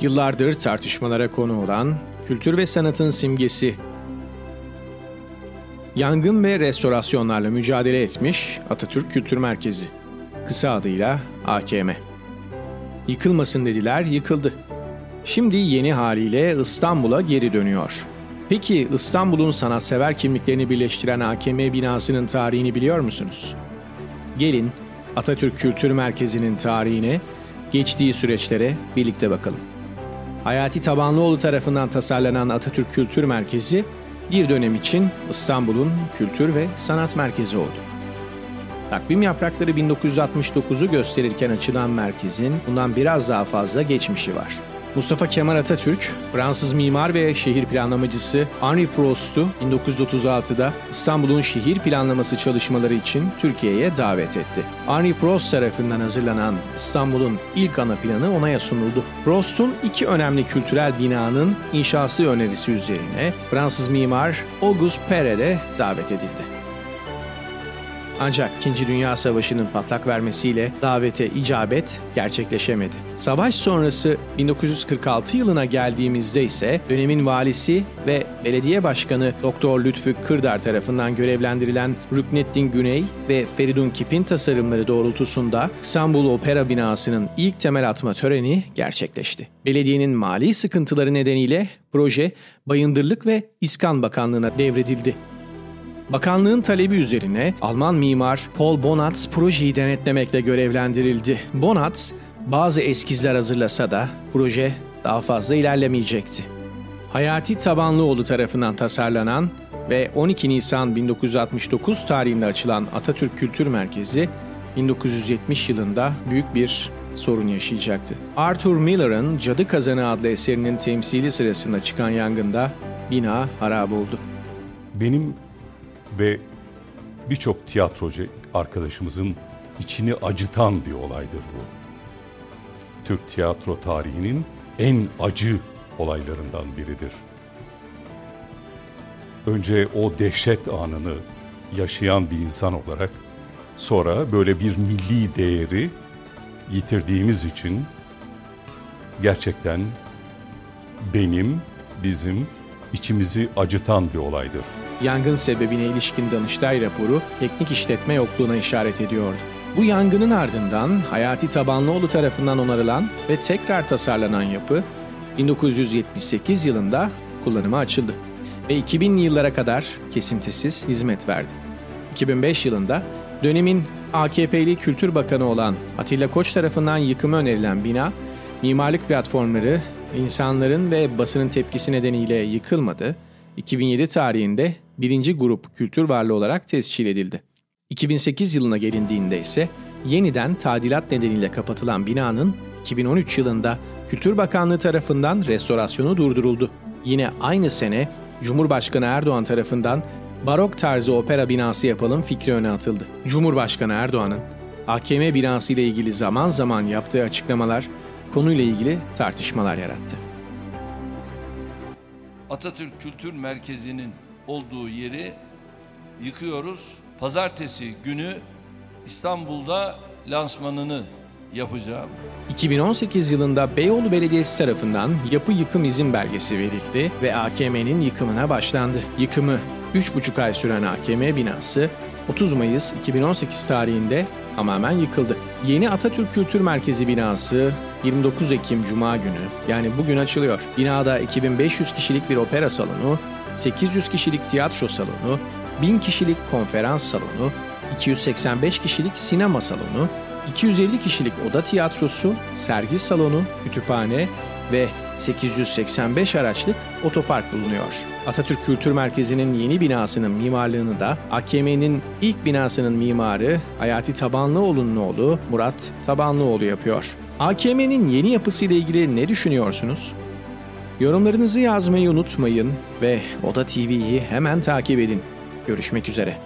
Yıllardır tartışmalara konu olan kültür ve sanatın simgesi yangın ve restorasyonlarla mücadele etmiş Atatürk Kültür Merkezi. Kısa adıyla AKM. Yıkılmasın dediler, yıkıldı. Şimdi yeni haliyle İstanbul'a geri dönüyor. Peki İstanbul'un sanatsever kimliklerini birleştiren AKM binasının tarihini biliyor musunuz? Gelin Atatürk Kültür Merkezi'nin tarihine, geçtiği süreçlere birlikte bakalım. Hayati Tabanlıoğlu tarafından tasarlanan Atatürk Kültür Merkezi bir dönem için İstanbul'un kültür ve sanat merkezi oldu. Takvim yaprakları 1969'u gösterirken açılan merkezin bundan biraz daha fazla geçmişi var. Mustafa Kemal Atatürk, Fransız mimar ve şehir planlamacısı Henri Prost'u 1936'da İstanbul'un şehir planlaması çalışmaları için Türkiye'ye davet etti. Henri Prost tarafından hazırlanan İstanbul'un ilk ana planı onaya sunuldu. Prost'un iki önemli kültürel binanın inşası önerisi üzerine Fransız mimar Auguste Perret de davet edildi. Ancak 2. Dünya Savaşı'nın patlak vermesiyle davete icabet gerçekleşemedi. Savaş sonrası 1946 yılına geldiğimizde ise dönemin valisi ve belediye başkanı Doktor Lütfü Kırdar tarafından görevlendirilen Rükneddin Güney ve Feridun Kip'in tasarımları doğrultusunda İstanbul Opera binasının ilk temel atma töreni gerçekleşti. Belediyenin mali sıkıntıları nedeniyle proje Bayındırlık ve İskan Bakanlığı'na devredildi. Bakanlığın talebi üzerine Alman mimar Paul Bonatz projeyi denetlemekle görevlendirildi. Bonatz bazı eskizler hazırlasa da proje daha fazla ilerlemeyecekti. Hayati Tabanlıoğlu tarafından tasarlanan ve 12 Nisan 1969 tarihinde açılan Atatürk Kültür Merkezi 1970 yılında büyük bir sorun yaşayacaktı. Arthur Miller'ın Cadı Kazanı adlı eserinin temsili sırasında çıkan yangında bina harap oldu. Benim ve birçok tiyatrocu arkadaşımızın içini acıtan bir olaydır bu. Türk tiyatro tarihinin en acı olaylarından biridir. Önce o dehşet anını yaşayan bir insan olarak sonra böyle bir milli değeri yitirdiğimiz için gerçekten benim, bizim içimizi acıtan bir olaydır. Yangın sebebine ilişkin Danıştay raporu teknik işletme yokluğuna işaret ediyordu. Bu yangının ardından Hayati Tabanlıoğlu tarafından onarılan ve tekrar tasarlanan yapı 1978 yılında kullanıma açıldı ve 2000'li yıllara kadar kesintisiz hizmet verdi. 2005 yılında dönemin AKP'li Kültür Bakanı olan Atilla Koç tarafından yıkımı önerilen bina, mimarlık platformları insanların ve basının tepkisi nedeniyle yıkılmadı. 2007 tarihinde birinci grup kültür varlığı olarak tescil edildi. 2008 yılına gelindiğinde ise yeniden tadilat nedeniyle kapatılan binanın 2013 yılında Kültür Bakanlığı tarafından restorasyonu durduruldu. Yine aynı sene Cumhurbaşkanı Erdoğan tarafından barok tarzı opera binası yapalım fikri öne atıldı. Cumhurbaşkanı Erdoğan'ın AKM binası ile ilgili zaman zaman yaptığı açıklamalar konuyla ilgili tartışmalar yarattı. Atatürk Kültür Merkezi'nin olduğu yeri yıkıyoruz. Pazartesi günü İstanbul'da lansmanını yapacağım. 2018 yılında Beyoğlu Belediyesi tarafından yapı yıkım izin belgesi verildi ve AKM'nin yıkımına başlandı. Yıkımı 3,5 ay süren AKM binası 30 Mayıs 2018 tarihinde tamamen yıkıldı. Yeni Atatürk Kültür Merkezi binası 29 Ekim Cuma günü yani bugün açılıyor. Binada 2500 kişilik bir opera salonu, 800 kişilik tiyatro salonu, 1000 kişilik konferans salonu, 285 kişilik sinema salonu, 250 kişilik oda tiyatrosu, sergi salonu, kütüphane ve 885 araçlık otopark bulunuyor. Atatürk Kültür Merkezi'nin yeni binasının mimarlığını da AKM'nin ilk binasının mimarı Hayati Tabanlıoğlu'nun oğlu Murat Tabanlıoğlu yapıyor. AKM'nin yeni yapısıyla ilgili ne düşünüyorsunuz? Yorumlarınızı yazmayı unutmayın ve Oda TV'yi hemen takip edin. Görüşmek üzere.